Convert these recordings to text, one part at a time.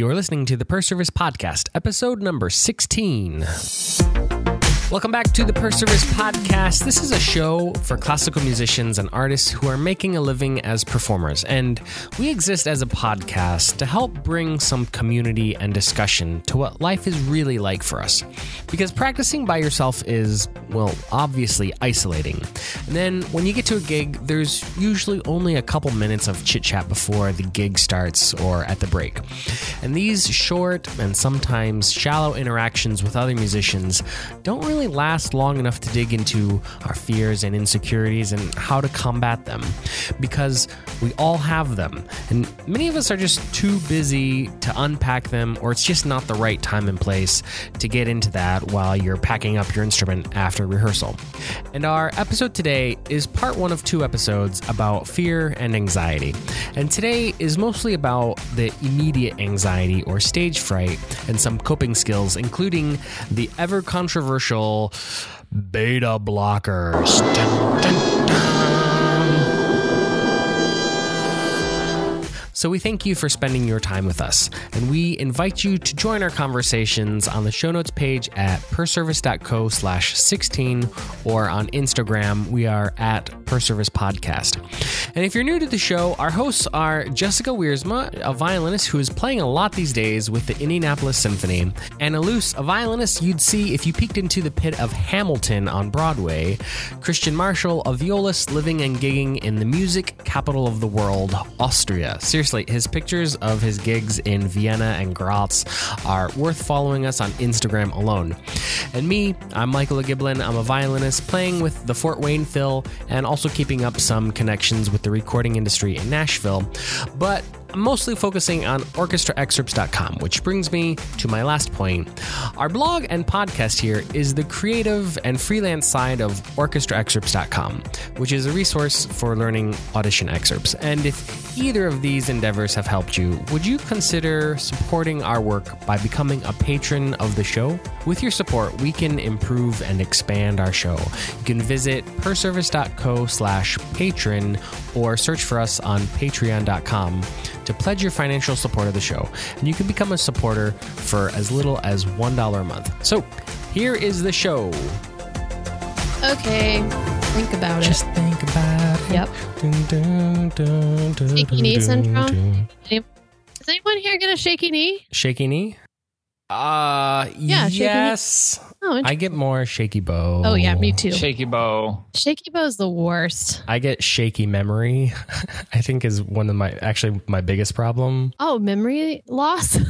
You're listening to the Per Service Podcast, episode number 16. Welcome back to the Per Service Podcast. This is a show for classical musicians and artists who are making a living as performers. And we exist as a podcast to help bring some community and discussion to what life is really like for us. Because practicing by yourself is, well, obviously isolating. And then when you get to a gig, there's usually only a couple minutes of chit chat before the gig starts or at the break. And these short and sometimes shallow interactions with other musicians don't really last long enough to dig into our fears and insecurities and how to combat them because we all have them. And many of us are just too busy to unpack them, or it's just not the right time and place to get into that while you're packing up your instrument after rehearsal. And our episode today is part one of two episodes about fear and anxiety. And today is mostly about the immediate anxiety or stage fright and some coping skills, including the ever controversial beta blockers. Dun, dun, dun. So we thank you for spending your time with us, and we invite you to join our conversations on the show notes page at perservice.co slash 16 or on Instagram, we are at perservice podcast. And if you're new to the show, our hosts are Jessica Wiersma, a violinist who is playing a lot these days with the Indianapolis Symphony, Anna Luce, a violinist you'd see if you peeked into the pit of Hamilton on Broadway, Christian Marshall, a violist living and gigging in the music capital of the world, Austria. Seriously, his pictures of his gigs in Vienna and Graz are worth following us on Instagram alone. And me, I'm Michael Giblin. I'm a violinist playing with the Fort Wayne Phil and also keeping up some connections with the recording industry in Nashville. But I'm mostly focusing on orchestraexcerpts.com, which brings me to my last point. Our blog and podcast here is the creative and freelance side of orchestraexcerpts.com, which is a resource for learning audition excerpts. And if either of these endeavors have helped you, would you consider supporting our work by becoming a patron of the show? With your support, we can improve and expand our show. You can visit perservice.co slash patron or search for us on patreon.com to pledge your financial support of the show. And you can become a supporter for as little as $1 a month. So here is the show. Okay, think about Just it. Just think about it. Yep. Dun, dun, dun, dun, Shaky dun, knee dun, syndrome? dun. Does anyone here get a shaky knee? Shaky knee? Uh, Yeah, shaky yes. Oh, I get more shaky bow. oh yeah, me too. Shaky bow. Shaky bow's the worst. I get shaky memory. I think is one of my actually my biggest problem. Oh, memory loss.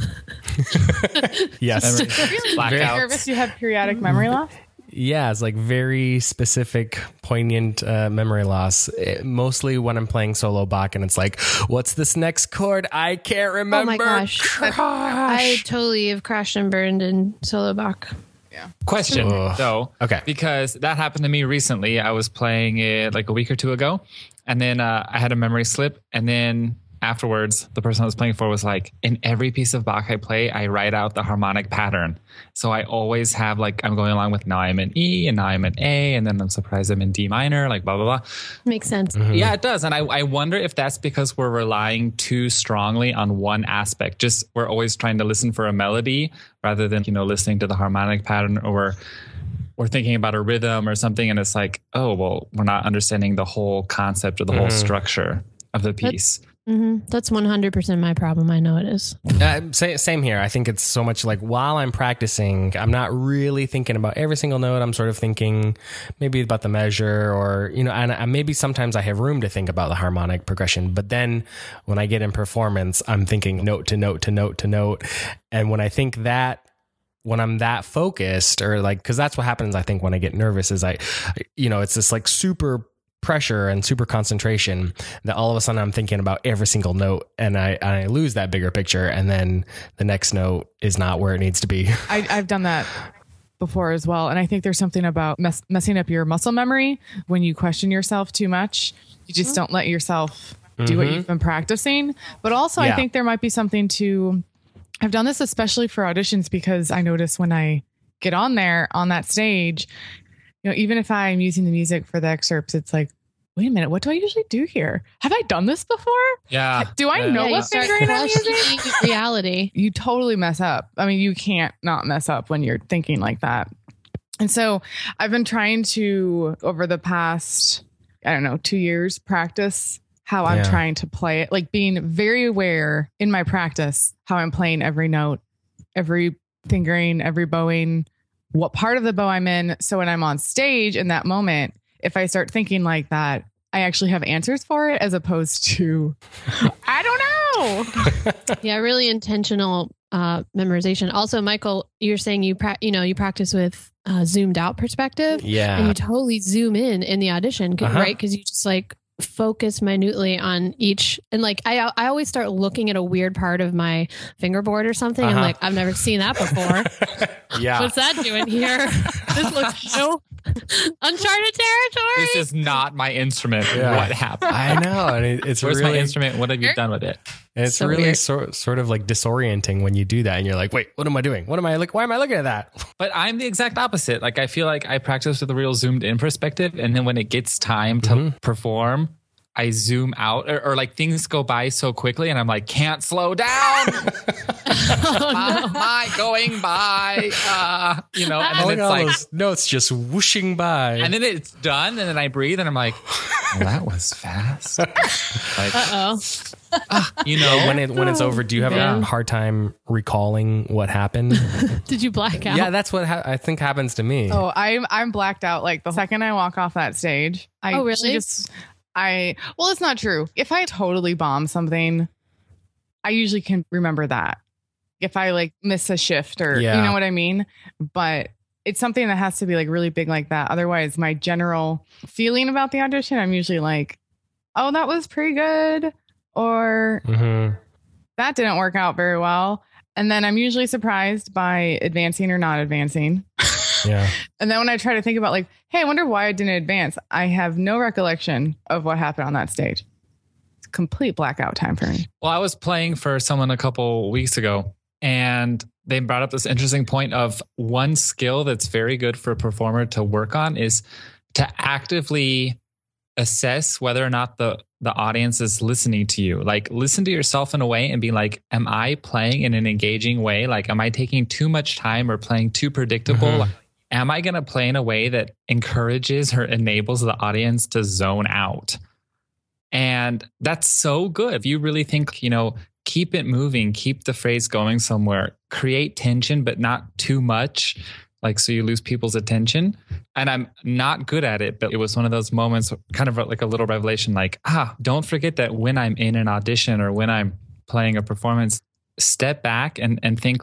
Yes. Memory. Are you nervous you have periodic memory loss? Yeah, it's like very specific, poignant uh, memory loss. It- mostly when I'm playing solo Bach, and it's like, "What's this next chord? I can't remember." Oh my gosh. I Gosh. totally have crashed and burned in solo Bach. Yeah. Question Ugh. though. Okay. Because that happened to me recently. I was playing it like a week or two ago, and then uh, I had a memory slip, and then afterwards, the person I was playing for was like, "In every piece of Bach I play, I write out the harmonic pattern." So I always have like I'm going along with now I'm in E and now I'm in A, and then I'm surprised I'm in D minor, like blah blah blah. Makes sense. Mm-hmm. Yeah, it does. And I, I wonder if that's because we're relying too strongly on one aspect. Just we're always trying to listen for a melody rather than, you know, listening to the harmonic pattern or we're thinking about a rhythm or something. And it's like, oh, well, we're not understanding the whole concept or the whole Mhm. structure of the piece. Hmm That's 100% my problem. I know it is. Uh, sa- same here. I think it's so much like while I'm practicing, I'm not really thinking about every single note. I'm sort of thinking maybe about the measure or, you know, and, and maybe sometimes I have room to think about the harmonic progression. But then when I get in performance, I'm thinking note to note to note to note. And when I think that, when I'm that focused or like, cause that's what happens, I think, when I get nervous is I, you know, it's this like super pressure and super concentration that all of a sudden I'm thinking about every single note and I, and I lose that bigger picture and then the next note is not where it needs to be. I, I've done that before as well. And I think there's something about mess, messing up your muscle memory when you question yourself too much. You just mm-hmm. don't let yourself do what mm-hmm. you've been practicing. But also, Yeah. I think there might be something to. I've done this especially for auditions because I notice when I get on there on that stage, you know, even if I'm using the music for the excerpts, it's like wait a minute, what do I usually do here? Have I done this before? Yeah. Do I Yeah. know Yeah, you what start fingering I'm using? reality. you totally mess up. I mean, you can't not mess up when you're thinking like that. And so I've been trying to, over the past, I don't know, two years, practice how I'm Yeah. trying to play it, like being very aware in my practice how I'm playing every note, every fingering, every bowing, what part of the bow I'm in. So when I'm on stage in that moment, if I start thinking like that, I actually have answers for it as opposed to, I don't know. Yeah, really intentional uh, memorization. Also, Michael, you're saying you pra- you know you practice with uh, zoomed out perspective, Yeah, and you totally zoom in in the audition, Uh-huh. right? Because you just like focus minutely on each and like I I always start looking at a weird part of my fingerboard or something. I'm Uh-huh. like I've never seen that before. yeah. What's that doing here? this looks new, uncharted territory. This is not my instrument. Yeah. What happened? I know. And it, it's Where's really my instrument? What have you done with it? It's So really weird. sort sort of like disorienting when you do that, and you're like, "Wait, what am I doing? What am I like? Why am I looking at that?" But I'm the exact opposite. Like I feel like I practice with a real zoomed in perspective, and then when it gets time to Mm-hmm. perform, I zoom out, or, or like things go by so quickly, and I'm like, can't slow down. my, my going by, uh, you know, and then Look it's at all like, those notes just whooshing by. and then it's done, and then I breathe, and I'm like, well, that was fast. like, oh, you know, when it when it's over, do you have a hard time recalling what happened? did you black out? yeah, that's what ha- I think happens to me. Oh, I'm I'm blacked out. Like the second I walk off that stage, I Oh, really? Just, I well, it's not true. If I totally bomb something, I usually can remember that. If I like miss a shift or Yeah. you know what I mean, but it's something that has to be like really big like that. Otherwise, my general feeling about the audition, I'm usually like, "Oh, that was pretty good," or Mhm. that didn't work out very well. And then I'm usually surprised by advancing or not advancing. yeah. And then when I try to think about like, hey, I wonder why I didn't advance, I have no recollection of what happened on that stage. It's complete blackout time for me. Well, I was playing for someone a couple weeks ago, and they brought up this interesting point of one skill that's very good for a performer to work on is to actively assess whether or not the the audience is listening to you. Like listen to yourself in a way and be like, am I playing in an engaging way? Like am I taking too much time or playing too predictable? Mhm. Am I going to play in a way that encourages or enables the audience to zone out? And that's so good. If you really think, you know, keep it moving, keep the phrase going somewhere, create tension, but not too much, like so you lose people's attention. And I'm not good at it, but it was one of those moments, kind of like a little revelation like, ah, don't forget that when I'm in an audition or when I'm playing a performance, step back and, and think,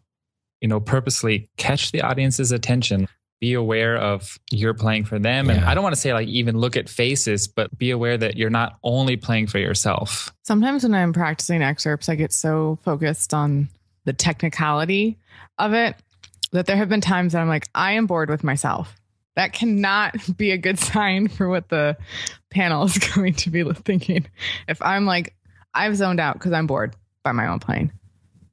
you know, purposely catch the audience's attention. Be aware of you're playing for them. And I don't want to say like even look at faces, but be aware that you're not only playing for yourself. Sometimes when I'm practicing excerpts, I get so focused on the technicality of it that there have been times that I'm like, I am bored with myself. That cannot be a good sign for what the panel is going to be thinking. If I'm like, I've zoned out because I'm bored by my own playing.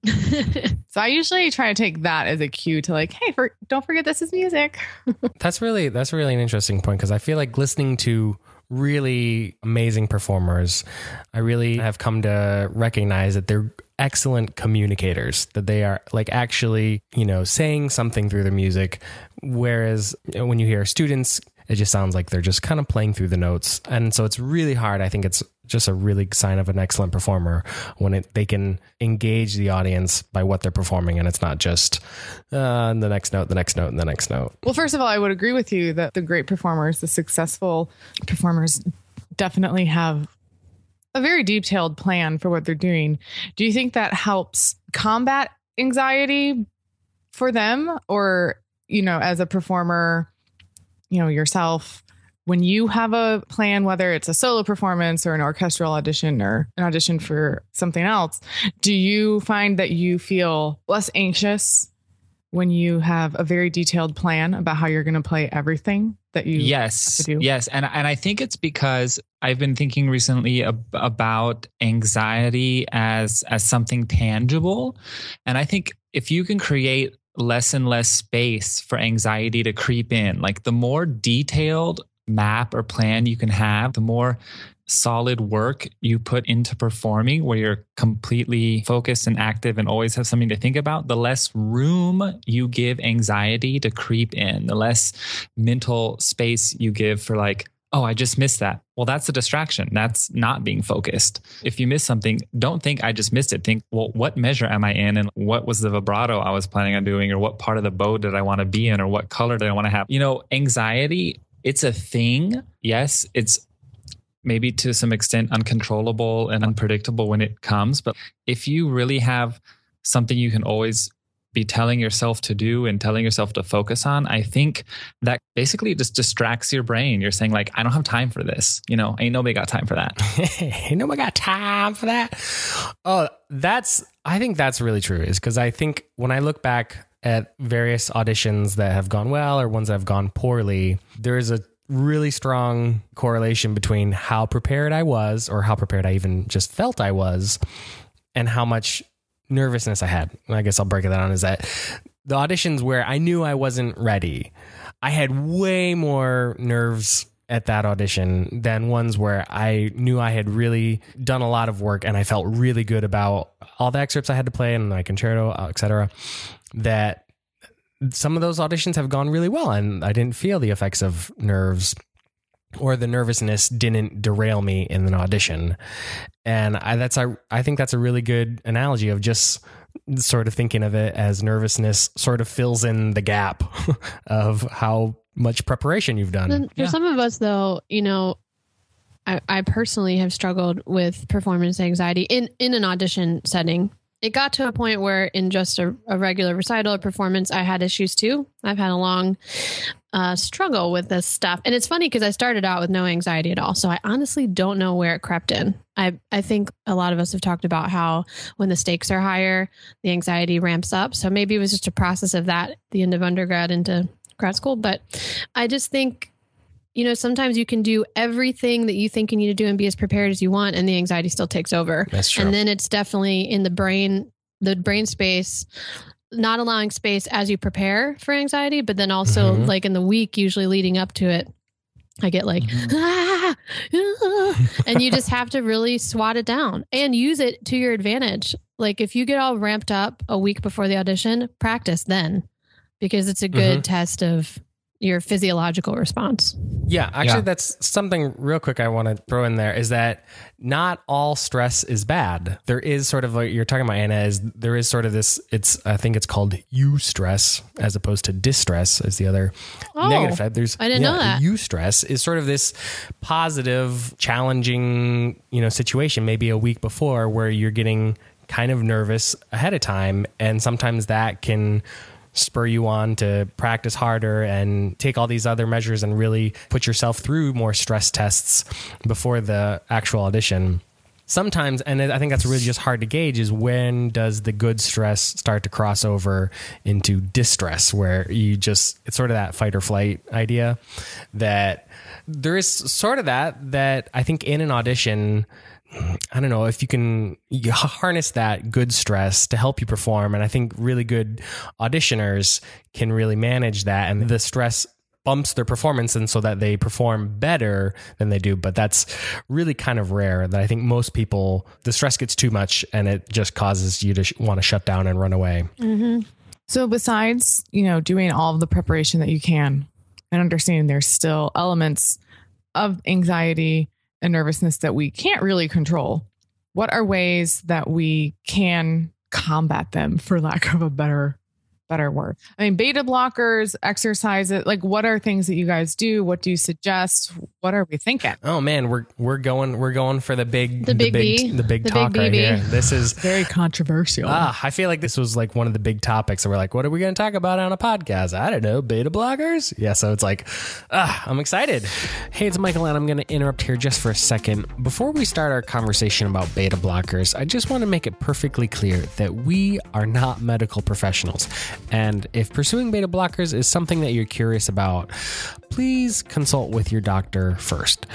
So I usually try to take that as a cue to like, hey, for, don't forget this is music. That's really that's really an interesting point because I feel like listening to really amazing performers, I really have come to recognize that they're excellent communicators. That they are like actually, you know, saying something through their music. Whereas when you hear students, it just sounds like they're just kind of playing through the notes, and so it's really hard. I think it's just a really sign of an excellent performer when it, they can engage the audience by what they're performing, and it's not just uh, the next note, the next note, and the next note. Well, first of all, I would agree with you that the great performers, the successful performers, definitely have a very detailed plan for what they're doing. Do you think that helps combat anxiety for them? Or, you know, as a performer, you know, yourself, when you have a plan, whether it's a solo performance or an orchestral audition or an audition for something else, do you find that you feel less anxious when you have a very detailed plan about how you're going to play everything that you yes have to do? yes and and i think it's because i've been thinking recently ab- about anxiety as as something tangible and i think if you can create less and less space for anxiety to creep in like the more detailed map or plan you can have, the more solid work you put into performing where you're completely focused and active and always have something to think about, the less room you give anxiety to creep in, the less mental space you give for like, oh, I just missed that. Well, that's a distraction. That's not being focused. If you miss something, don't think I just missed it. Think, well, what measure am I in? And what was the vibrato I was planning on doing? Or what part of the bow did I want to be in? Or what color did I want to have? You know, anxiety, it's a thing. Yes, it's maybe to some extent uncontrollable and unpredictable when it comes. But if you really have something you can always be telling yourself to do and telling yourself to focus on, I think that basically just distracts your brain. You're saying, like, I don't have time for this. You know, ain't nobody got time for that. ain't nobody got time for that. Oh, that's, I think that's really true, is because I think when I look back at various auditions that have gone well or ones that have gone poorly, there is a really strong correlation between how prepared I was or how prepared I even just felt I was and how much nervousness I had. I guess I'll break it down is that the auditions where I knew I wasn't ready, I had way more nerves at that audition than ones where I knew I had really done a lot of work and I felt really good about all the excerpts I had to play and my concerto, etc. That some of those auditions have gone really well and I didn't feel the effects of nerves or the nervousness didn't derail me in an audition. And I that's I I think that's a really good analogy of just sort of thinking of it as nervousness sort of fills in the gap of how much preparation you've done. For yeah. some of us though, you know, I, I personally have struggled with performance anxiety in, in an audition setting it got to a point where in just a, a, regular recital or performance i had issues too. I've had a long uh, struggle with this stuff. And it's funny because i started out with no anxiety at all. So i honestly don't know where it crept in. I, I think a lot of us have talked about how when the stakes are higher the anxiety ramps up. So maybe it was just a process of that the end of undergrad into grad school. But i just think you know, sometimes you can do everything that you think you need to do and be as prepared as you want, and the anxiety still takes over. That's true. And then it's definitely in the brain, the brain space, not allowing space as you prepare for anxiety, but then also mm-hmm. like in the week, usually leading up to it, I get like, mm-hmm. ah, ah, and you just have to really swat it down and use it to your advantage. Like if you get all ramped up a week before the audition, practice then because it's a good mm-hmm. test of your physiological response. Yeah, actually, yeah. that's something real quick I want to throw in there is that not all stress is bad. There is sort of like you're talking about, Anna, is there is sort of this, it's, I think it's called eustress as opposed to distress as the other oh, negative side. There's, I didn't yeah, know that. Eustress is sort of this positive, challenging, you know, situation, maybe a week before where you're getting kind of nervous ahead of time. And sometimes that can, spur you on to practice harder and take all these other measures and really put yourself through more stress tests before the actual audition. Sometimes and i think that's really just hard to gauge is when does the good stress start to cross over into distress where you just it's sort of that fight or flight idea that there is sort of that that i think in an audition I don't know if you can you harness that good stress to help you perform. And I think really good auditioners can really manage that. And the stress bumps their performance and so that they perform better than they do. But that's really kind of rare that I think most people, the stress gets too much and it just causes you to sh- want to shut down and run away. Mm-hmm. So besides, you know, doing all of the preparation that you can and understanding there's still elements of anxiety and nervousness that we can't really control, what are ways that we can combat them for lack of a better better word. I mean, beta blockers, exercises, like what are things that you guys do? What do you suggest? What are we thinking? Oh man, we're we're going we're going for the big the big the big, the big the talk big right here. This is very controversial. Ah, I feel like this was like one of the big topics. And we're like, what are we going to talk about on a podcast? I don't know, beta blockers. Yeah, so it's like, ah, I'm excited. Hey, it's Michael, and I'm going to interrupt here just for a second before we start our conversation about beta blockers. I just want to make it perfectly clear that we are not medical professionals. And if pursuing beta blockers is something that you're curious about, please consult with your doctor first.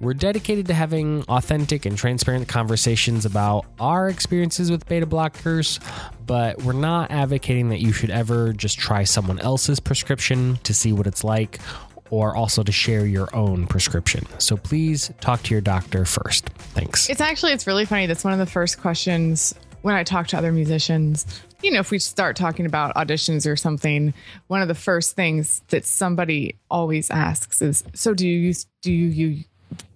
We're dedicated to having authentic and transparent conversations about our experiences with beta blockers, but we're not advocating that you should ever just try someone else's prescription to see what it's like or also to share your own prescription. So please talk to your doctor first. Thanks. It's actually it's really funny. That's one of the first questions when I talk to other musicians. You know, if we start talking about auditions or something, one of the first things that somebody always asks is, "So do you use do you you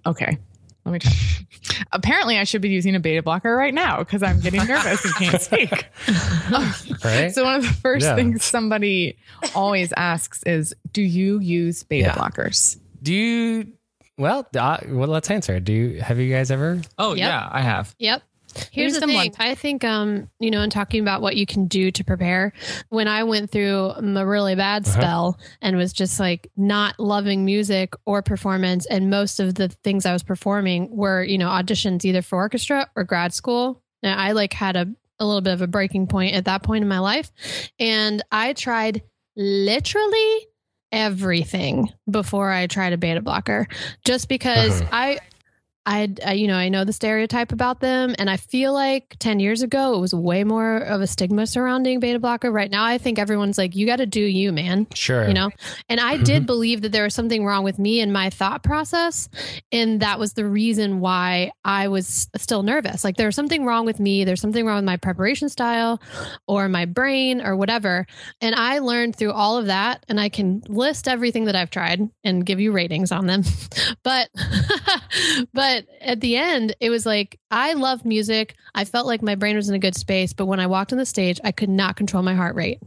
okay, let me try. Apparently, I should be using a beta blocker right now because I'm getting nervous and can't speak. right? So, one of the first Yeah. things somebody always asks is Do you use beta Yeah. blockers? Do you? Well, uh, well, let's answer. Do you? Have you guys ever? Oh Yep. yeah, I have. Yep. Here's Use the thing. one I think, um, you know, in talking about what you can do to prepare, when I went through a really bad Uh-huh. spell and was just like not loving music or performance, and most of the things I was performing were, you know, auditions either for orchestra or grad school. And I like had a, a little bit of a breaking point at that point in my life. And I tried literally everything before I tried a beta blocker just because Uh-huh. I I, I, you know, I know the stereotype about them, and I feel like ten years ago it was way more of a stigma surrounding beta blocker. Right now, I think everyone's like, "You got to do you, man," Sure. you know. And I did believe that there was something wrong with me and my thought process, and that was the reason why I was still nervous. Like there's something wrong with me. There's something wrong with my preparation style, or my brain, or whatever. And I learned through all of that, and I can list everything that I've tried and give you ratings on them. but but at the end, it was like I loved music. I felt like my brain was in a good space, but when I walked on the stage, I could not control my heart rate.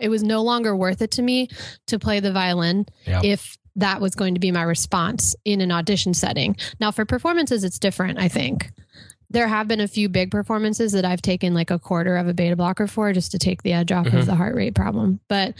It was no longer worth it to me to play the violin Yeah. if that was going to be my response in an audition setting. Now, for performances, it's different, I think. There have been a few big performances that I've taken like a quarter of a beta blocker for just to take the edge off Mhm. of the heart rate problem. But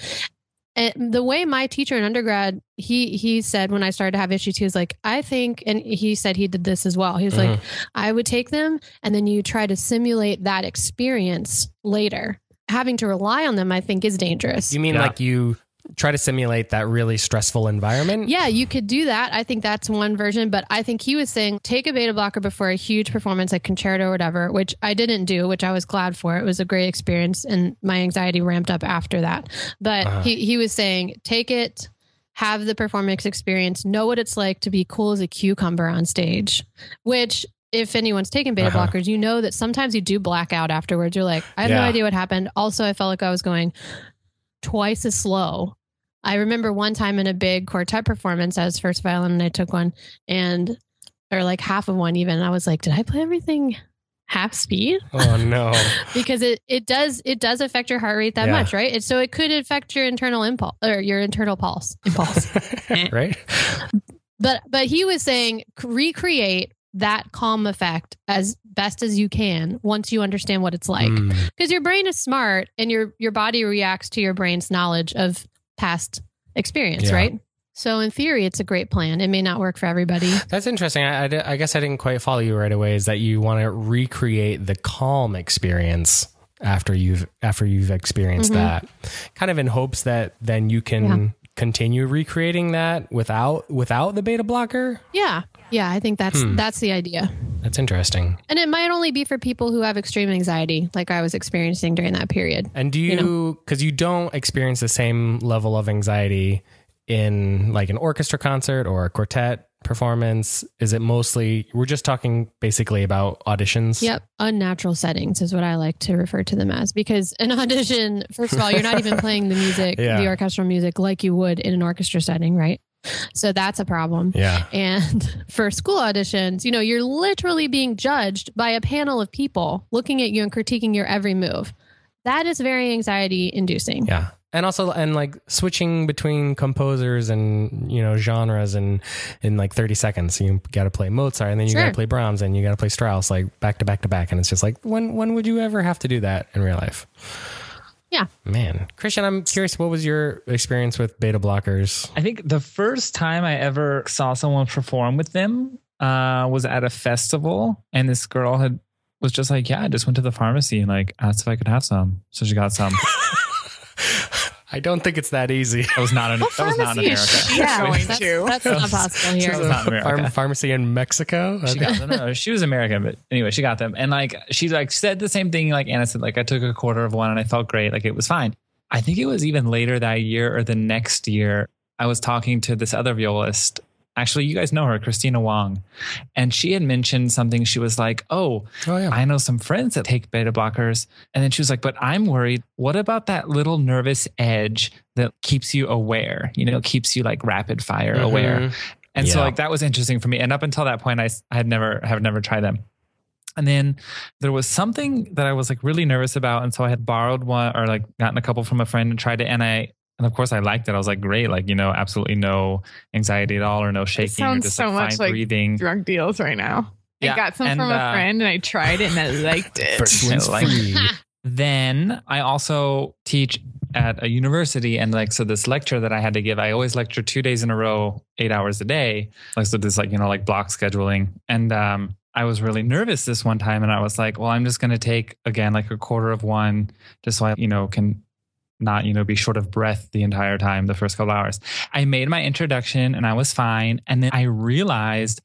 uh, the way my teacher in undergrad, he he said when I started to have issues, he was like, I think, and he said he did this as well. He was like, I would take them, and then you try to simulate that experience later. Having to rely on them, I think, is dangerous. You mean Yeah. like you try to simulate that really stressful environment? Yeah, you could do that. I think that's one version, but I think he was saying take a beta blocker before a huge performance like concerto or whatever, which I didn't do, which I was glad for. It was a great experience and my anxiety ramped up after that. But Uh-huh. he, he was saying take it, have the performance experience, know what it's like to be cool as a cucumber on stage, which if anyone's taken beta Uh-huh. blockers, you know that sometimes you do black out afterwards. You're like, I have no idea what happened. Also, I felt like I was going twice as slow. I remember one time in a big quartet performance, I was first violin and I took one and or like half of one even. I was like, did I play everything half speed? Oh no. Because it it does it does affect your heart rate that Yeah. much, right? It, so it could affect your internal impulse or your internal pulse impulse. right? but but he was saying recreate that calm effect as best as you can once you understand what it's like Mm. because your brain is smart and your your body reacts to your brain's knowledge of past experience Yeah. right so in theory it's a great plan it may not work for everybody That's interesting. I, I I guess I didn't quite follow you right away. Is that you want to recreate the calm experience after you've after you've experienced Mhm. that, kind of in hopes that then you can Yeah. Continue recreating that without without the beta blocker. yeah yeah i think that's Hmm. that's the idea That's interesting. and it might only be for people who have extreme anxiety like i was experiencing during that period And do You you because you, don't experience the same level of anxiety in like an orchestra concert or a quartet performance? Is it mostly we're just talking basically about auditions? Yep. Unnatural settings is what I like to refer to them as because an audition, first of all, you're not even playing the music, Yeah. the orchestral music, like you would in an orchestra setting, right? So that's a problem. Yeah. And for school auditions, you know, you're literally being judged by a panel of people looking at you and critiquing your every move. That is very anxiety inducing. Yeah. And also and like switching between composers and you know genres and in like 30 seconds you got to play Mozart and then you Sure. got to play Brahms and you got to play Strauss like back to back to back and it's just like when when would you ever have to do that in real life? Yeah. Man, Christian, I'm curious what was your experience with beta blockers? I think the first time I ever saw someone perform with them uh, was at a festival, and this girl had was just like, "Yeah, I just went to the pharmacy and like asked if I could have some." So she got some. I don't think it's that easy. That was not in What that was not in pharmacy America. she going That's, to? that's not possible She here. was not in America. Pharm- pharmacy in Mexico? She got them. No, she was American, but anyway, she got them. And like she like said the same thing like Anna said, like I took a quarter of one and I felt great. Like it was fine. I think it was even later that year or the next year. I was talking to this other violist. Actually, you guys know her, Christina Wong. And she had mentioned something. She was like, Oh, Oh yeah. I know some friends that take beta blockers. And then she was like, But I'm worried. What about that little nervous edge that keeps you aware, you know, keeps you like rapid fire aware? Mhm. And so like that was interesting for me. And up until that point, i, I had never have never tried them. And then there was something that I was like really nervous about. And so I had borrowed one or like gotten a couple from a friend and tried it. And I and of course I liked it. I was like, great, like, you know, absolutely no anxiety at all or no shaking or sounds just so like, much like breathing. Drug deals right now. Yeah, I got some and, from a uh, friend and I tried it and I liked it. First one's like- free. then I also teach at a university and like so this lecture that I had to give, I always lecture two days in a row, eight hours a day. Like so this like, you know, like block scheduling. And um I was really nervous this one time and I was like, well, I'm just gonna take again like a quarter of one just so I, you know, can not, you know, be short of breath the entire time, the first couple hours. I made my introduction and I was fine. And then I realized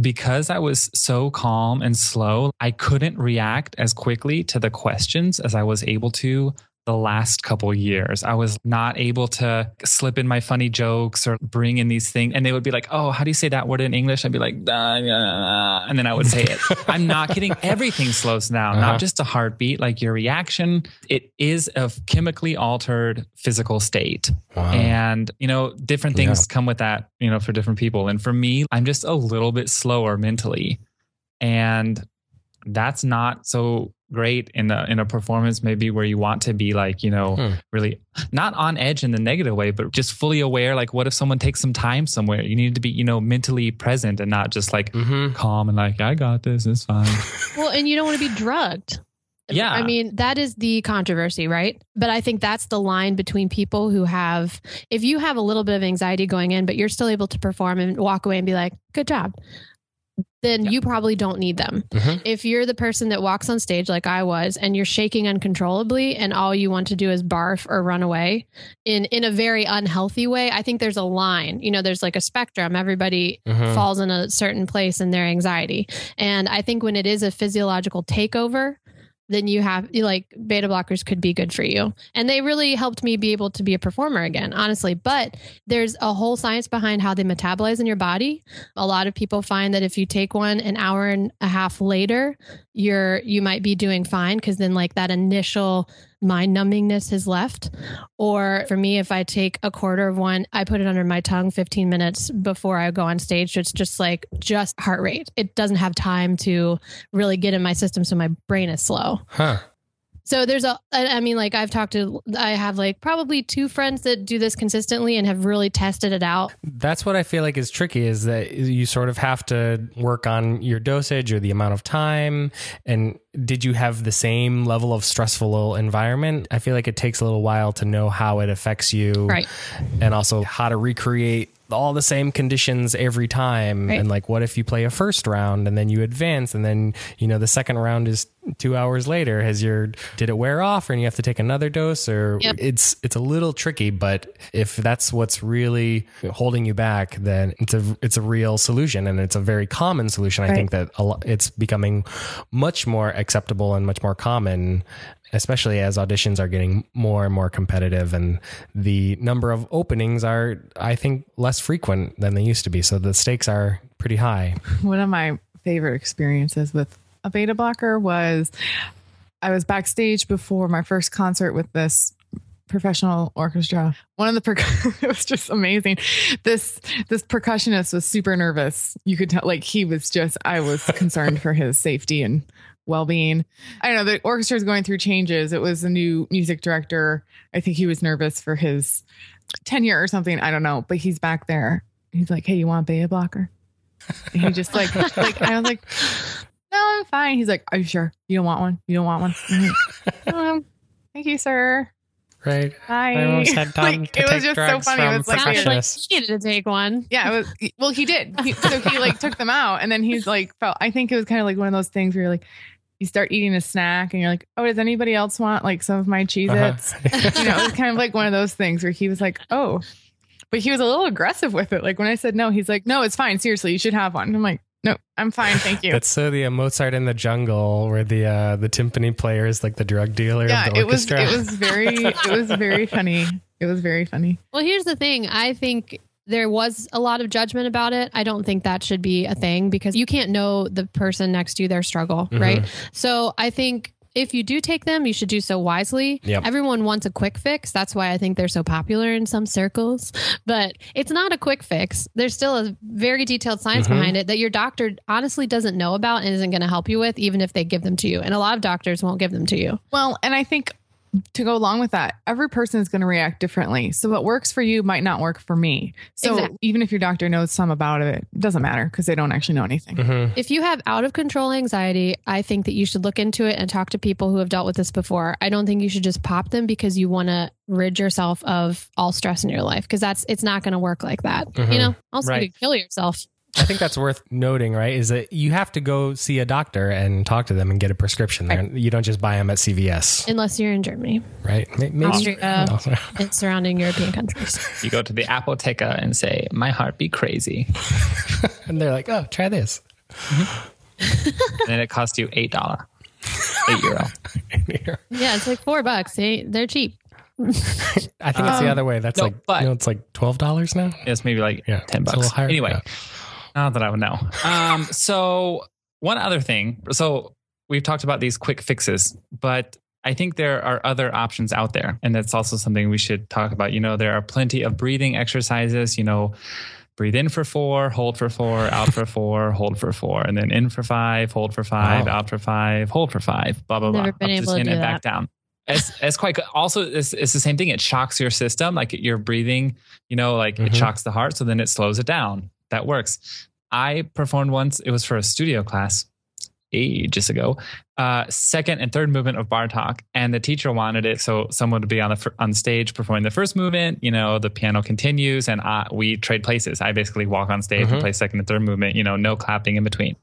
because I was so calm and slow, I couldn't react as quickly to the questions as I was able to the last couple years. I was not able to slip in my funny jokes or bring in these things. And they would be like, Oh, how do you say that word in English? I'd be like, "Da, yeah," and then I would say it. I'm not kidding. Everything slows down, Uh-huh. not just a heartbeat, like your reaction. It is a chemically altered physical state. Wow. And, you know, different things come with that, you know, for different people. And for me, I'm just a little bit slower mentally. And that's not so great in a in a performance maybe where you want to be like, you know, Hmm. really not on edge in the negative way, but just fully aware like what if someone takes some time somewhere? You need to be, you know, mentally present and not just like hmm calm and like, I got this, it's fine. Well, and you don't want to be drugged. Yeah. I mean, that is the controversy, right? But I think that's the line between people who have, if you have a little bit of anxiety going in, but you're still able to perform and walk away and be like, good job, then Yeah. you probably don't need them. Mhm. If you're the person that walks on stage like I was and you're shaking uncontrollably and all you want to do is barf or run away in, in a very unhealthy way, I think there's a line. You know, there's like a spectrum. Everybody Mhm. falls in a certain place in their anxiety. And I think when it is a physiological takeover, then you have like beta blockers could be good for you. And they really helped me be able to be a performer again, honestly. But there's a whole science behind how they metabolize in your body. A lot of people find that if you take one an hour and a half later, you're you might be doing fine because then like that initial mind numbingness has left. Or for me, if I take a quarter of one, I put it under my tongue 15 minutes before I go on stage. It's just like just heart rate. It doesn't have time to really get in my system. So my brain is slow. Huh. So there's a, I mean, like I've talked to, I have like probably two friends that do this consistently and have really tested it out. That's what I feel like is tricky is that you sort of have to work on your dosage or the amount of time. And did you have the same level of stressful environment? I feel like it takes a little while to know how it affects you. Right. And also how to recreate all the same conditions every time. Right. And like, what if you play a first round and then you advance and then, you know, the second round is two hours later? Has your, did it wear off and you have to take another dose or Yep. it's, it's a little tricky, but if that's what's really holding you back, then it's a, it's a real solution and it's a very common solution. I think that a lot, it's becoming much more acceptable and much more common especially as auditions are getting more and more competitive and the number of openings are i think less frequent than they used to be so the stakes are pretty high One of my favorite experiences with a beta blocker was I was backstage before my first concert with this professional orchestra. One of the per- it was just amazing. This this percussionist was super nervous. You could tell like he was just I was concerned for his safety and well-being. I don't know, the orchestra is going through changes. It was a new music director. I think he was nervous for his tenure or something. I don't know, but he's back there. He's like, "Hey, you want a beta blocker?" And he just like like I was like, "No, I'm fine." He's like, "Are you sure? You don't want one? You don't want one?" I'm um, Thank you, sir. right Bye. I almost had time Like, to it was take just so funny. It was like, Sounded he- like he needed to take one. yeah, it was. Well, he did. He, so he like took them out, and then he's like, felt. I think it was kind of like one of those things where you're like, you start eating a snack, and you're like, oh, does anybody else want like some of my Cheez-Its? Uh-huh. you know, it was kind of like one of those things where he was like, oh, but he was a little aggressive with it. Like when I said no, he's like, no, it's fine. Seriously, you should have one. I'm like, no, I'm fine. Thank you. That's so the uh, Mozart in the Jungle, where the uh, the timpani player is like the drug dealer yeah, of the it was it was very it was very funny. It It was very funny. Well, here's the thing. I think there was a lot of judgment about it. I don't think that should be a thing because you can't know the person next to you, their struggle, Mhm. right? So I think if you do take them, you should do so wisely. Yep. Everyone wants a quick fix. That's why I think they're so popular in some circles. But it's not a quick fix. There's still a very detailed science Mhm. behind it that your doctor honestly doesn't know about and isn't going to help you with, even if they give them to you. And a lot of doctors won't give them to you. Well, and I think to go along with that, every person is going to react differently. So what works for you might not work for me. So Exactly. even if your doctor knows some about it, it doesn't matter because they don't actually know anything. Mhm. If you have out of control anxiety, I think that you should look into it and talk to people who have dealt with this before. I don't think you should just pop them because you want to rid yourself of all stress in your life because that's it's not going to work like that. Mhm. You know, also Right. you could kill yourself. I think that's worth noting, right? Is that you have to go see a doctor and talk to them and get a prescription. There. You don't just buy them at CVS, Unless you're in Germany right? May- Maybe. Austria. No. and surrounding European countries. You go to the apotheca and say, "My heart be crazy," and they're like, "Oh, try this." and it costs you eight dollar, eight euro. Yeah, it's like four bucks. They, they're cheap. I think it's the Um, other way. That's no, like but- you know, it's like twelve dollars now. It's maybe like Yeah, ten it's a bucks. little higher. Anyway, Yeah. Not that I would know. Um, so one other thing. So we've talked about these quick fixes, but I think there are other options out there, and that's also something we should talk about. You know, there are plenty of breathing exercises. You know. Breathe in for four, hold for four, out for four, hold for four, and then in for five, hold for five, Wow. out for five, hold for five, blah blah Never blah. been Up able to in do and back down. It's, it's quite good. Also, it's, it's the same thing. It shocks your system, like your breathing. You know, like it Mhm. shocks the heart, so then it slows it down. That works. I performed once. It was for a studio class ages ago. Uh, second and third movement of Bartok, and the teacher wanted it so someone would be on the on stage performing the first movement. You know, the piano continues, and I, we trade places. I basically walk on stage Mhm. and play second and third movement. You know, no clapping in between.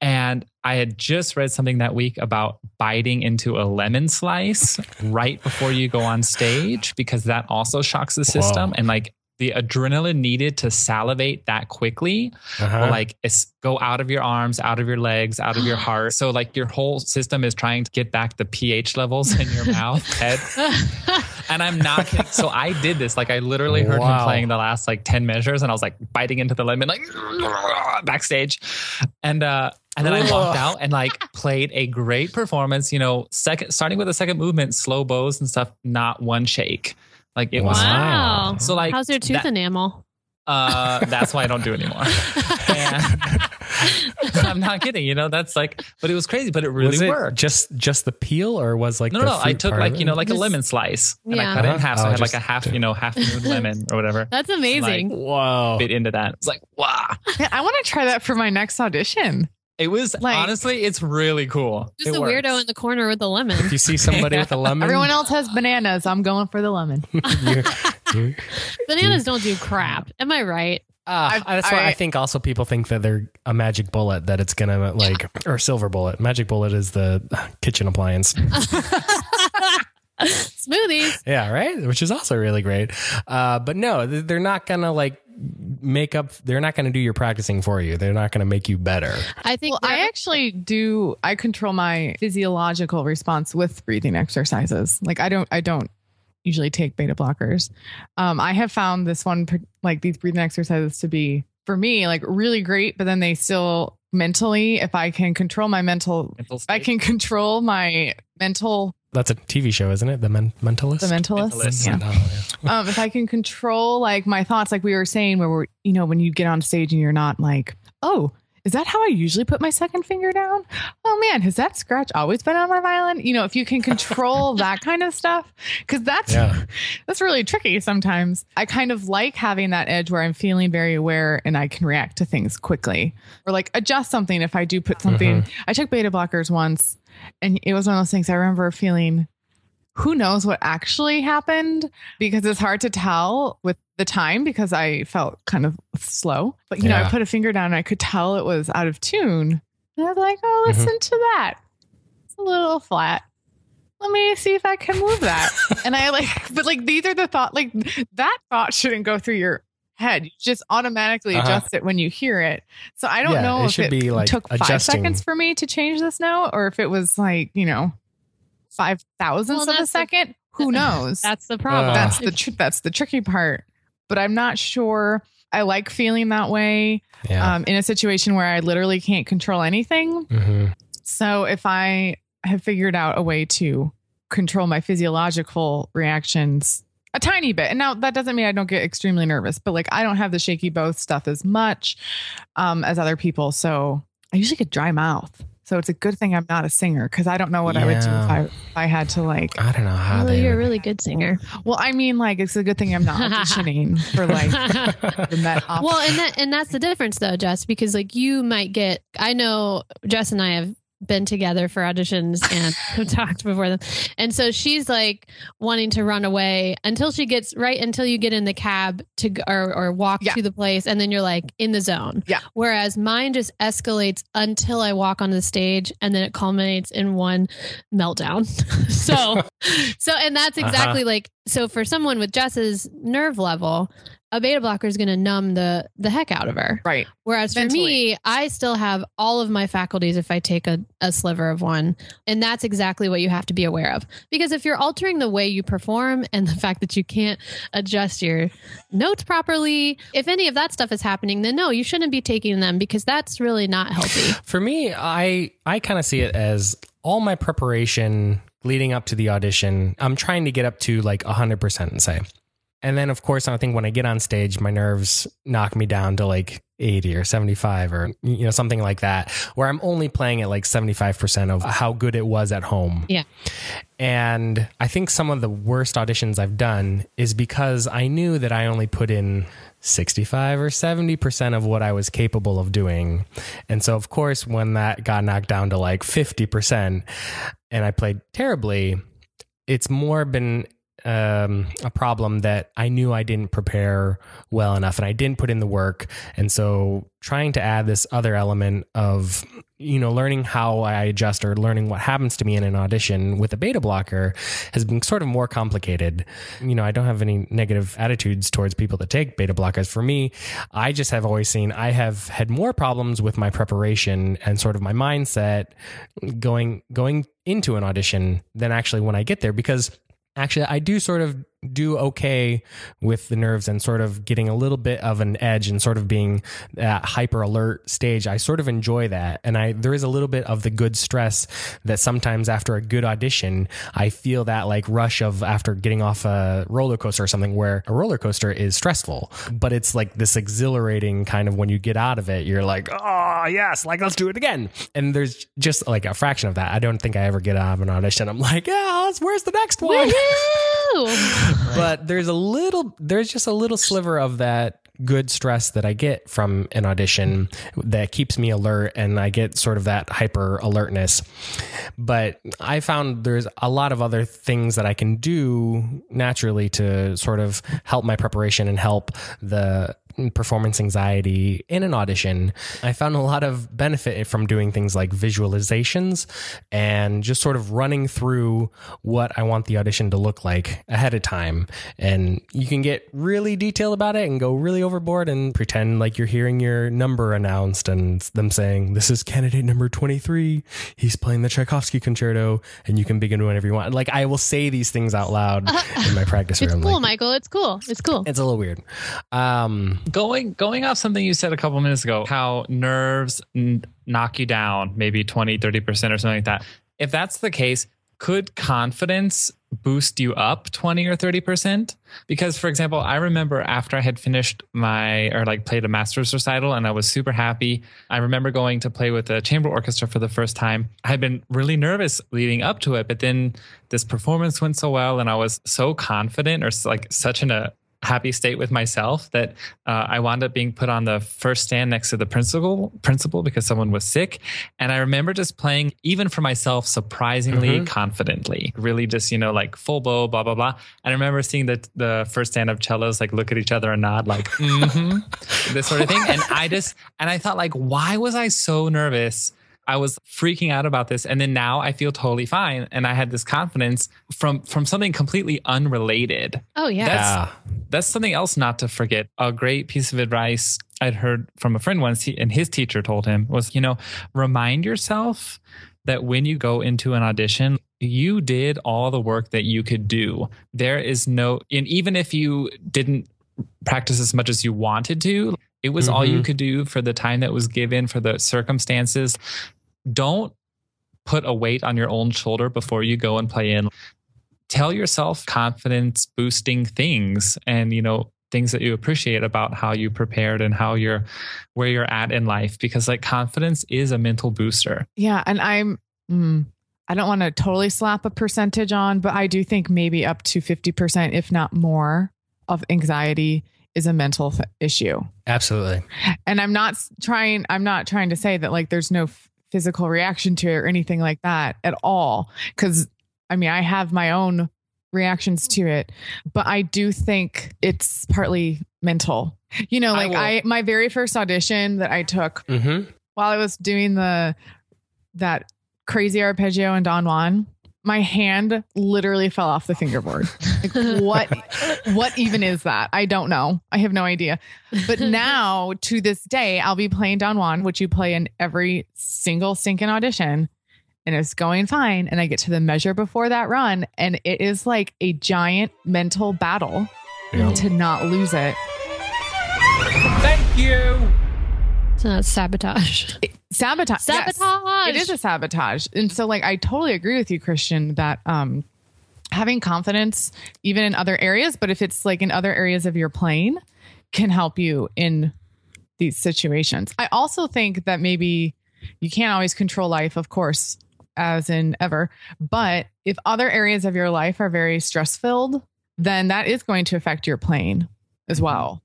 And I had just read something that week about biting into a lemon slice right before you go on stage because that also shocks the system. And like the adrenaline needed to salivate that quickly Uh-huh. will like go out of your arms, out of your legs, out of your heart. So like your whole system is trying to get back the pH levels in your mouth, head. And I'm not kidding. So I did this. Like I literally heard him playing the last like 10 measures and I was like biting into the lemon, like backstage. And uh and then I walked out and like played a great performance, you know, second starting with the second movement, slow bows and stuff, not one shake. Like it was Wow. Wow. so like How's your tooth that- enamel? uh that's why I don't do it anymore. I'm not kidding, you know, that's like but it was crazy, but it really was it worked. just just the peel or was like No, the no, no. I took like, you know, it? like a lemon slice and I Yeah. cut it in Uh-huh. half. So Oh, I had like a half, you know, half moon lemon or whatever. That's amazing. Whoa. Bit into that. It's like, wow. Yeah, I want to try that for my next audition. It was Like- honestly, it's really cool. Just It a works. weirdo in the corner with the lemon. If you see somebody with a lemon, Everyone else has bananas. I'm going for the lemon. you, you, Bananas don't do crap. Am I right? Ah, I- that's why I I- think also people think that they're a magic bullet that it's gonna like or silver bullet. Magic bullet is the kitchen appliance. Smoothies. Yeah, right. Which is also really great. Uh, but no, they're not gonna like make up. They're not gonna do your practicing for you. They're not gonna make you better. I think Well, I actually do. I control my physiological response with breathing exercises. Like I don't. I don't usually take beta blockers. Um, I have found this one, like these breathing exercises, to be for me like really great. But then they still mentally, if I can control my mental, Mental if I can control my mental, That's a TV show, isn't it? The Men- Mentalist. the mentalist. Mentalist. Yeah. Yeah. um, if I can control like my thoughts, like we were saying, where we're, you know, when you get on stage and you're not like, oh, is that how I usually put my second finger down? Oh man, has that scratch always been on my violin? You know, if you can control that kind of stuff, because that's Yeah. that's really tricky sometimes. I kind of like having that edge where I'm feeling very aware and I can react to things quickly or like adjust something if I do put something. I took beta blockers once and it was one of those things I remember feeling who knows what actually happened because it's hard to tell with the time because I felt kind of slow. But you know, I put a finger down and I could tell it was out of tune. And I was like, oh, mm-hmm. listen to that. It's a little flat. Let me see if I can move that. and I like, but like these are the thought, like that thought shouldn't go through your head. You just automatically Uh-huh. adjust it when you hear it. So I don't Yeah, know it if should it be, like, took five seconds for me to change this note or if it was like, you know, five thousandths Well, of a that's the- second. who knows? That's the problem. Uh. that's the tr- that's the tricky part. But I'm not sure. I like feeling that way Yeah. um, in a situation where I literally can't control anything. Mhm. So if I have figured out a way to control my physiological reactions a tiny bit, and now that doesn't mean I don't get extremely nervous, but like I don't have the shaky both stuff as much um, as other people. So I usually get dry mouth. So it's a good thing I'm not a singer because I don't know what I would do if I, if I had to like. I don't know how well, they. you're a really good singer. Well, I mean, like it's a good thing I'm not auditioning for like the Met Opera. well, and that and that's the difference though, Jess, because like you might get I know Jess and I have been together for auditions and talked before them. And so she's like wanting to run away until she gets right until you get in the cab to or or walk Yeah. to the place and then you're like in the zone. Yeah. Whereas mine just escalates until I walk onto the stage and then it culminates in one meltdown. so so and that's Uh-huh. exactly like so for someone with Jess's nerve level, a beta blocker is going to numb the the heck out of her. right. Whereas for me, I still have all of my faculties if I take a, a sliver of one. And that's exactly what you have to be aware of. Because if you're altering the way you perform and the fact that you can't adjust your notes properly, if any of that stuff is happening, then no, you shouldn't be taking them because that's really not healthy. For me, I I kind of see it as all my preparation leading up to the audition. I'm trying to get up to like 100% and say. And then of course, I think when I get on stage, my nerves knock me down to like 80 or 75 or you know something like that where I'm only playing at like 75% of how good it was at home. Yeah. And I think some of the worst auditions I've done is because I knew that I only put in 65 or 70% of what I was capable of doing. And so, of course, when that got knocked down to like 50% and I played terribly, it's more been um, a problem that I knew I didn't prepare well enough and I didn't put in the work. And so trying to add this other element of, you know, learning how I adjust or learning what happens to me in an audition with a beta blocker has been sort of more complicated. You know, I don't have any negative attitudes towards people that take beta blockers. For me, I just have always seen I have had more problems with my preparation and sort of my mindset going going into an audition than actually when I get there because actually I do sort of do okay with the nerves and sort of getting a little bit of an edge and sort of being that hyper alert stage. I sort of enjoy that. And I there is a little bit of the good stress that sometimes after a good audition, I feel that like rush of after getting off a roller coaster or something where a roller coaster is stressful, but it's like this exhilarating kind of when you get out of it, you're like, "Oh, yes, like let's do it again." And there's just like a fraction of that. I don't think I ever get out of an audition. I'm like, "Yeah, where's the next one?" But there's a little there's just a little sliver of that good stress that I get from an audition that keeps me alert and I get sort of that hyper alertness. But I found there's a lot of other things that I can do naturally to sort of help my preparation and help the performance anxiety in an audition. I found a lot of benefit from doing things like visualizations and just sort of running through what I want the audition to look like ahead of time. And you can get really detailed about it and go really overboard and pretend like you're hearing your number announced and them saying, This is candidate number 23. He's playing the Tchaikovsky concerto and you can begin whenever you want. Like I will say these things out loud in my practice It's room. It's cool, like, Michael. It's cool. It's cool. it's a little weird. Um, going going off something you said a couple minutes ago how nerves n- knock you down maybe 20 30% or something like that. If that's the case could confidence boost you up 20 or 30% because for example i remember after i had finished my or like played a master's recital and i was super happy i remember going to play with the chamber orchestra for the first time. I had been really nervous leading up to it but then this performance went so well and i was so confident or like such in a happy state with myself that uh, I wound up being put on the first stand next to the principal principal because someone was sick, and I remember just playing even for myself surprisingly confidently, really just you know like full bow, blah blah blah. And I remember seeing the the first stand of cellos like look at each other and nod like mm-hmm, this sort of thing, and I just and I thought like why was I so nervous? I was freaking out about this and then now I feel totally fine and I had this confidence from from something completely unrelated Oh yeah. That's- yeah. that's something else not to forget. A great piece of advice I'd heard from a friend once, he, and his teacher told him was, you know, remind yourself that when you go into an audition, you did all the work that you could do. There is no, and even if you didn't practice as much as you wanted to, it was all you Mhm. could do for the time that was given, for the circumstances. Don't put a weight on your own shoulder before you go and play in. Tell yourself confidence boosting things and, you know, things that you appreciate about how you prepared and how you're where you're at in life because like confidence is a mental booster. Yeah, and I'm mm, I don't want to totally slap a percentage on, but I do think maybe up to 50% if not more of anxiety is a mental th- issue. Absolutely. And I'm not trying I'm not trying to say that like there's no f- physical reaction to it or anything like that at all cuz I mean, I have my own reactions to it, but I do think it's partly mental. You know, like will- I my very first audition that I took Mm-hmm. while I was doing the that crazy arpeggio in Don Juan, my hand literally fell off the fingerboard. Like what what even is that? I don't know. I have no idea. But now to this day, I'll be playing Don Juan, which you play in every single stinking audition. And it's going fine. And I get to the measure before that run. And it is like a giant mental battle Yeah. to not lose it. Thank you. So that's sabotage. Sabotage. yes. Sabotage. it is a sabotage and so like i totally agree with you christian that um having confidence even in other areas but if it's like in other areas of your plane can help you in these situations i also think that maybe you can't always control life of course as in ever but if other areas of your life are very stress filled then that is going to affect your plane as well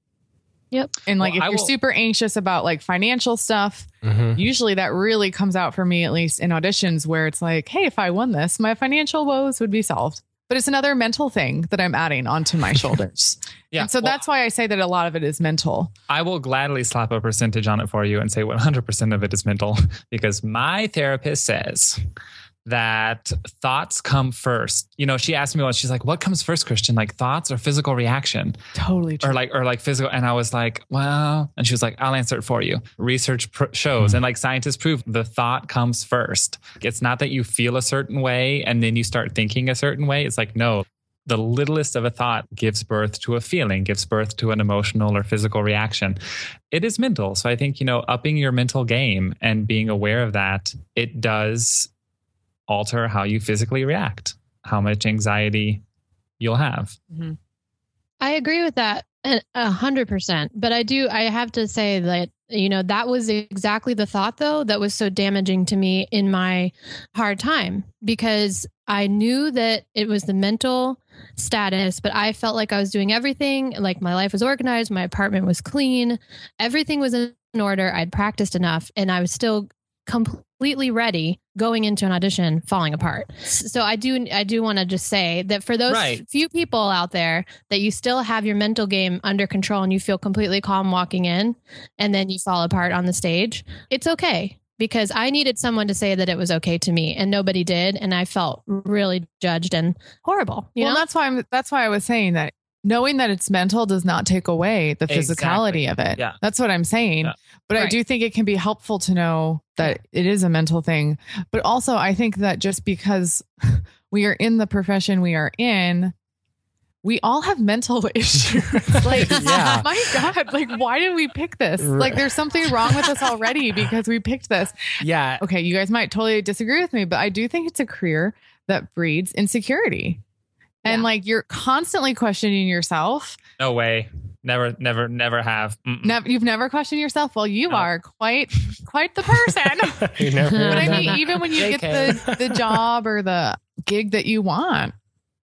Yep. and like Well, if I you're will- super anxious about like financial stuff Mm-hmm. usually that really comes out for me at least in auditions where it's like hey if i won this my financial woes would be solved but it's another mental thing that i'm adding onto my shoulders Yeah. and so well, that's why i say that a lot of it is mental I will gladly slap a percentage on it for you and say 100% of it is mental because my therapist says that thoughts come first. You know, she asked me once, she's like, what comes first, Christian? Like thoughts or physical reaction? totally true Or like, or like physical. And I was like, well, and she was like, I'll answer it for you. Research pr- shows hmm. and like scientists prove the thought comes first. It's not that you feel a certain way and then you start thinking a certain way. It's like, no, the littlest of a thought gives birth to a feeling, gives birth to an emotional or physical reaction. It is mental. So I think, you know, upping your mental game and being aware of that, it does alter how you physically react, how much anxiety you'll have. Mm-hmm. I agree with that a a hundred percent. But I do, I have to say that, you know, that was exactly the thought though that was so damaging to me in my hard time because I knew that it was the mental status, but I felt like I was doing everything. Like my life was organized, my apartment was clean, everything was in order. I'd practiced enough and I was still completely ready going into an audition falling apart. So I do I do want to just say that for those Right. few people out there that you still have your mental game under control and you feel completely calm walking in and then you fall apart on the stage, it's okay because I needed someone to say that it was okay to me and nobody did and I felt really judged and horrible, you well know? that's why i'm that's why i was saying that knowing that it's mental does not take away the Exactly. physicality of it Yeah. that's what i'm saying Yeah. But i do think it can be helpful to know that it is a mental thing but also i think that just because we are in the profession we are in we all have mental issues like Yeah. my god like why did we pick this like there's something wrong with us already because we picked this Yeah. okay, you guys might totally disagree with me, but I do think it's a career that breeds insecurity. And Yeah. like you're constantly questioning yourself. No way. Never, never, never have. Never, you've never questioned yourself. Well, you No. are quite, quite the person. You but I mean, even when you get the, the job or the gig that you want,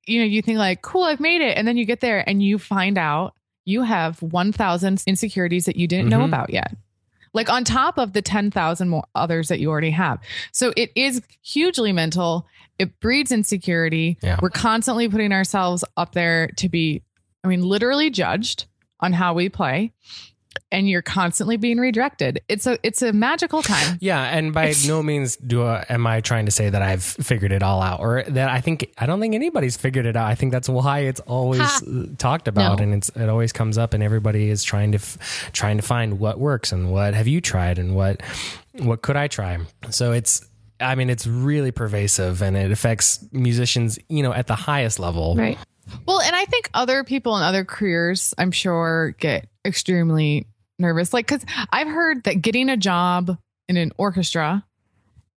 you know, you think like, cool, I've made it. And then you get there and you find out you have 1,000 insecurities that you didn't know Mhm. about yet. Like on top of the 10,000 more others that you already have. So it is hugely mental. It breeds insecurity. Yeah. We're constantly putting ourselves up there to be, I mean, literally judged on how we play. And you're constantly being redirected. It's a it's a magical time. Yeah, and by no means do I, am I trying to say that I've figured it all out, or that I think I don't think anybody's figured it out. I think that's why it's always Ha. uh, talked about, No. and it's it always comes up, and everybody is trying to f- trying to find what works and what have you tried and what what could I try. So it's I mean, it's really pervasive and it affects musicians, you know, at the highest level. Right. Well, and I think other people in other careers, I'm sure, get extremely nervous. Like, because I've heard that getting a job in an orchestra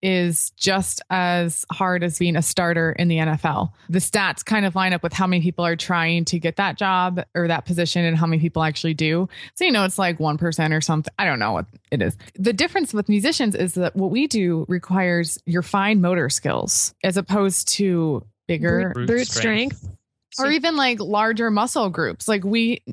is just as hard as being a starter in the NFL. The stats kind of line up with how many people are trying to get that job or that position and how many people actually do. So, you know, it's like 1% or something. I don't know what it is. The difference with musicians is that what we do requires your fine motor skills as opposed to bigger Brute Brute strength. strength. Or even like larger muscle groups. Like we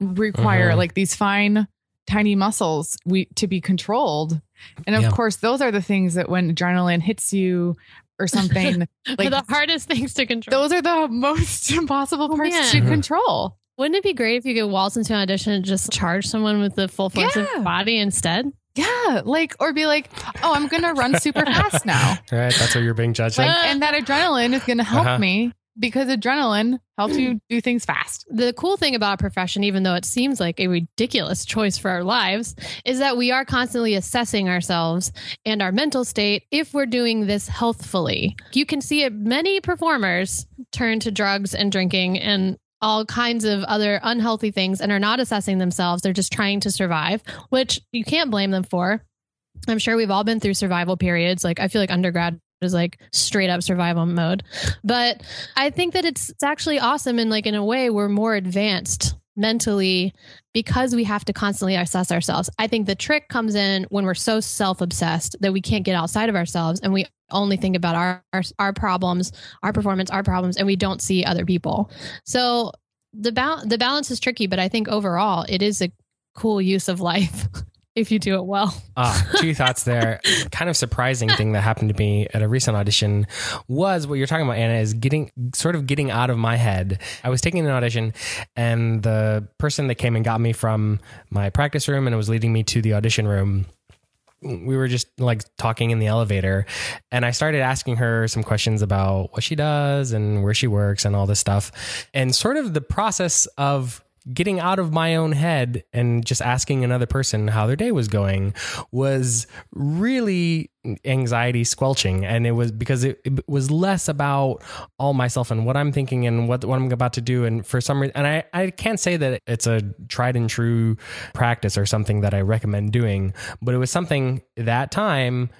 require Mhm. like these fine, tiny muscles we to be controlled. And of Yeah. course, those are the things that when adrenaline hits you or something, like the hardest things to control. those are the most impossible Oh, parts man. to control. Wouldn't it be great if you could waltz into an audition and just charge someone with the full force Yeah. of body instead? Yeah, like or be like, oh, I'm gonna run super fast now, Right. That's what you're being judged like, and that adrenaline is gonna help Uh-huh. me because adrenaline helps you do things fast. The cool thing about a profession, even though it seems like a ridiculous choice for our lives, is that we are constantly assessing ourselves and our mental state if we're doing this healthfully. You can see it, many performers turn to drugs and drinking and all kinds of other unhealthy things and are not assessing themselves. They're just trying to survive, which you can't blame them for. I'm sure we've all been through survival periods. Like I feel like undergrad is like straight up survival mode. But I think that it's it's actually awesome and like in a way we're more advanced mentally because we have to constantly assess ourselves. I think the trick comes in when we're so self-obsessed that we can't get outside of ourselves and we only think about our our, our problems, our performance, our problems and we don't see other people. So the ba- the balance is tricky, but I think overall it is a cool use of life if you do it well. Ah, two thoughts there. kind of surprising thing that happened to me at a recent audition was what you're talking about, Anna, is getting sort of getting out of my head. I was taking an audition, and the person that came and got me from my practice room and was leading me to the audition room. We were just like talking in the elevator, and I started asking her some questions about what she does and where she works and all this stuff. And sort of the process of getting out of my own head and just asking another person how their day was going was really anxiety squelching. And it was because it, it was less about all myself and what i'm thinking and what, what i'm about to do. And for some reason and I, I can't say that it's a tried and true practice or something that i recommend doing but it was something that time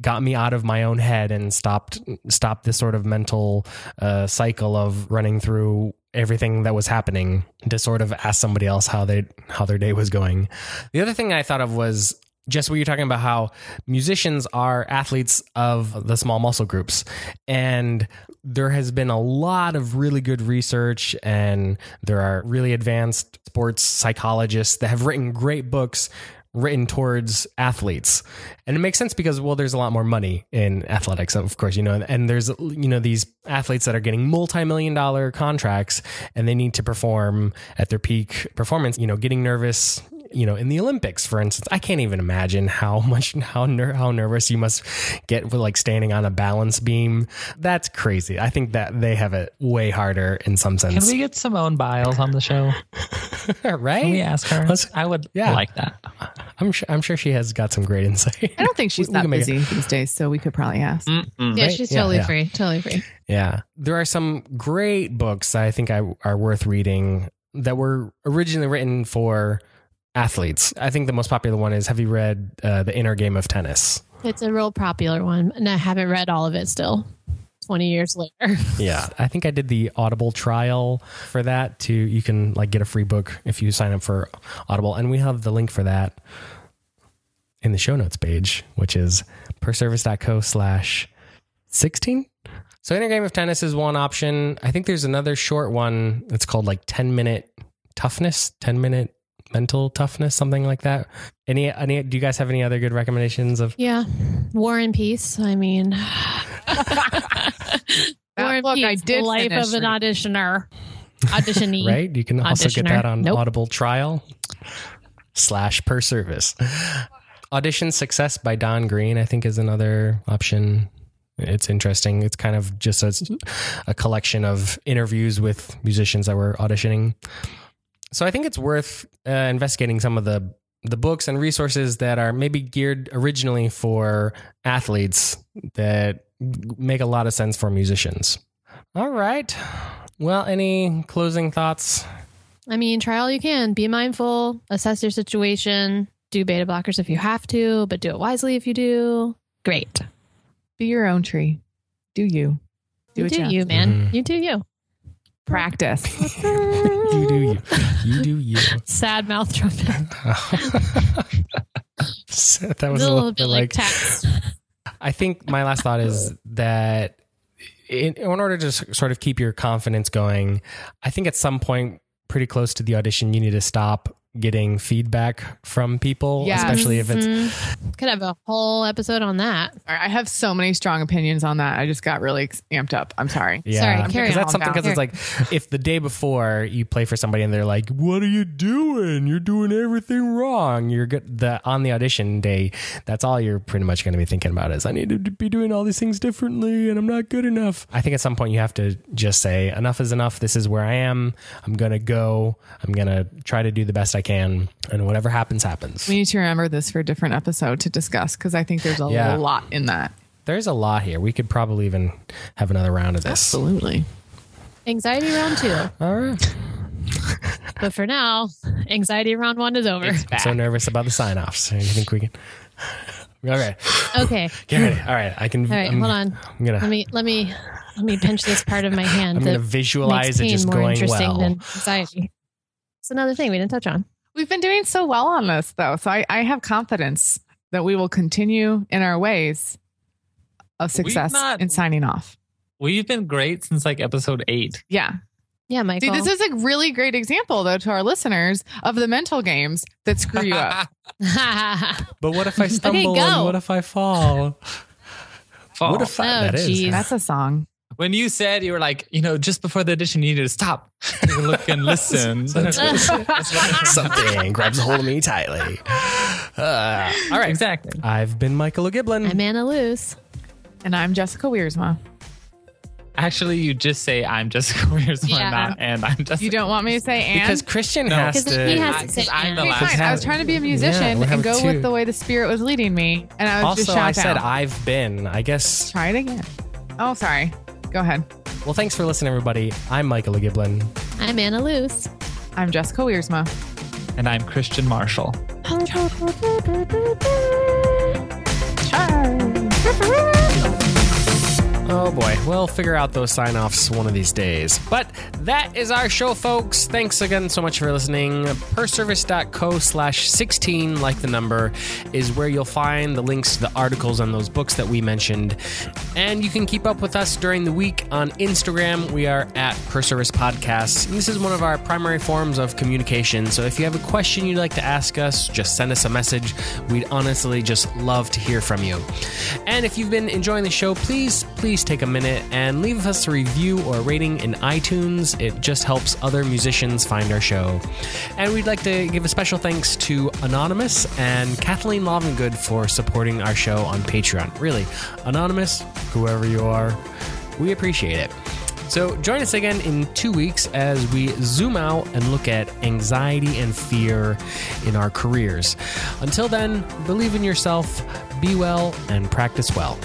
got me out of my own head and stopped stopped this sort of mental uh, cycle of running through everything that was happening to sort of ask somebody else how they how their day was going. The other thing I thought of was just what you're talking about how musicians are athletes of the small muscle groups and there has been a lot of really good research and there are really advanced sports psychologists that have written great books written towards athletes. And it makes sense because well there's a lot more money in athletics of course you know and there's you know these athletes that are getting multi-million dollar contracts and they need to perform at their peak performance you know getting nervous you know in the olympics for instance i can't even imagine how much how ner- how nervous you must get with like standing on a balance beam that's crazy i think that they have it way harder in some sense. Can we get Simone Biles on the show? right Can we ask her? Let's- I would yeah. like that. i'm sure i'm sure she has got some great insight I don't think she's We- we that can make it- busy these days, so we could probably ask. Mm-mm. Yeah, Right? she's Yeah, totally yeah. free. Totally free. Yeah. There are some great books that I think I, are worth reading that were originally written for athletes. I think the most popular one is Have you read uh, The Inner Game of Tennis? It's a real popular one, and I haven't read all of it still. Twenty years later. Yeah. I think I did the Audible trial for that too. You can like get a free book if you sign up for Audible. And we have the link for that in the show notes page, which is perservice.co slash 16. So Inner Game of Tennis is one option. I think there's another short one. It's called like 10 minute toughness, 10 minute mental toughness, something like that. Any, any, do you guys have any other good recommendations of? Yeah. War and Peace. I mean, War and book Peace, I The did Life of an Auditioner. Auditionee. Right? You can also get that on Nope. Audible trial slash per service. Audition Success by Don Greene, I think, is another option. It's interesting. It's kind of just a, a collection of interviews with musicians that were auditioning. So I think it's worth uh, investigating some of the the books and resources that are maybe geared originally for athletes that make a lot of sense for musicians. All right. Well, any closing thoughts? I mean, try all you can. Be mindful, assess your situation, do beta blockers if you have to, but do it wisely if you do. Great. Be your own tree. Do you. Do You do you, man. Mhm. You do you. Practice. You do you. You do you. Sad mouth trumpet. that was a a little bit like like. I think my last thought is that in, in order to sort of keep your confidence going, I think at some point, pretty close to the audition, you need to stop getting feedback from people, Yes. especially if it's. Mhm. Could have a whole episode on that. I have so many strong opinions on that. I just got really amped up. I'm sorry. Yeah, Sorry, because that's on. something. Because it's like if the day before you play for somebody and they're like, "What are you doing? You're doing everything wrong." You're good. The on the audition day, that's all you're pretty much going to be thinking about is, "I need to be doing all these things differently, and I'm not good enough." I think at some point you have to just say, "Enough is enough. This is where I am. I'm gonna go. I'm gonna try to do the best I can, and whatever happens, happens." We need to remember this for a different episode to discuss because I think there's a Yeah. lot in that. There's a lot here. We could probably even have another round of this. Absolutely. Anxiety round two. All right. But for now, anxiety round one is over. I'm so nervous about the sign offs. You think we can? Okay. Okay. Get ready. All right, I can. All right, I'm, hold on. I'm gonna. Let me let me let me pinch this part of my hand. I'm gonna visualize it just more going interesting well. than anxiety. It's another thing we didn't touch on. We've been doing so well on this, though. So I, I have confidence that we will continue in our ways of success not- in signing off. We've been great since like episode eight. Yeah. Yeah, Michael. See, this is a really great example, though, to our listeners of the mental games that screw you up. But what if I stumble go. and what if I fall? Fall. What if I, Oh, that is? geez. That's a song. When you said you were like, you know, just before the audition, you needed to stop, look and listen. Something grabs a hold of me tightly. Uh, all right. exactly. I've been Michael O'Giblin. I'm Anna Luce. And I'm Jessica Wiersma. Actually, you just say I'm Jessica Wiersma, Yeah. not and I'm Jessica. You don't want me to say and? because Christian No. has Because to. he has I- say I'm the last- fine. I was trying to be a musician we'll and go two. with the way the spirit was leading me. And I was also, just shout I said down. I've been. I guess. Try it again. Oh, sorry. Go ahead. Well, thanks for listening, everybody. I'm Michael Giblin. I'm Anna Luce. I'm Jessica Wiersma. and I'm Christian Marshall. Oh boy, we'll figure out those sign offs one of these days. But that is our show, folks. Thanks again so much for listening. Perservice.co slash 16, like the number, is where you'll find the links to the articles on those books that we mentioned. And you can keep up with us during the week on Instagram. We are at Perservice Podcasts. And this is one of our primary forms of communication. So if you have a question you'd like to ask us, just send us a message. We'd honestly just love to hear from you. And if you've been enjoying the show, please, please take a minute and leave us a review or rating in iTunes. It just helps other musicians find our show. And we'd like to give a special thanks to Anonymous and Kathleen Lovengood for supporting our show on Patreon. Really, Anonymous, whoever you are, we appreciate it. So join us again in two weeks as we zoom out and look at anxiety and fear in our careers. Until then, believe in yourself, be well, and practice well.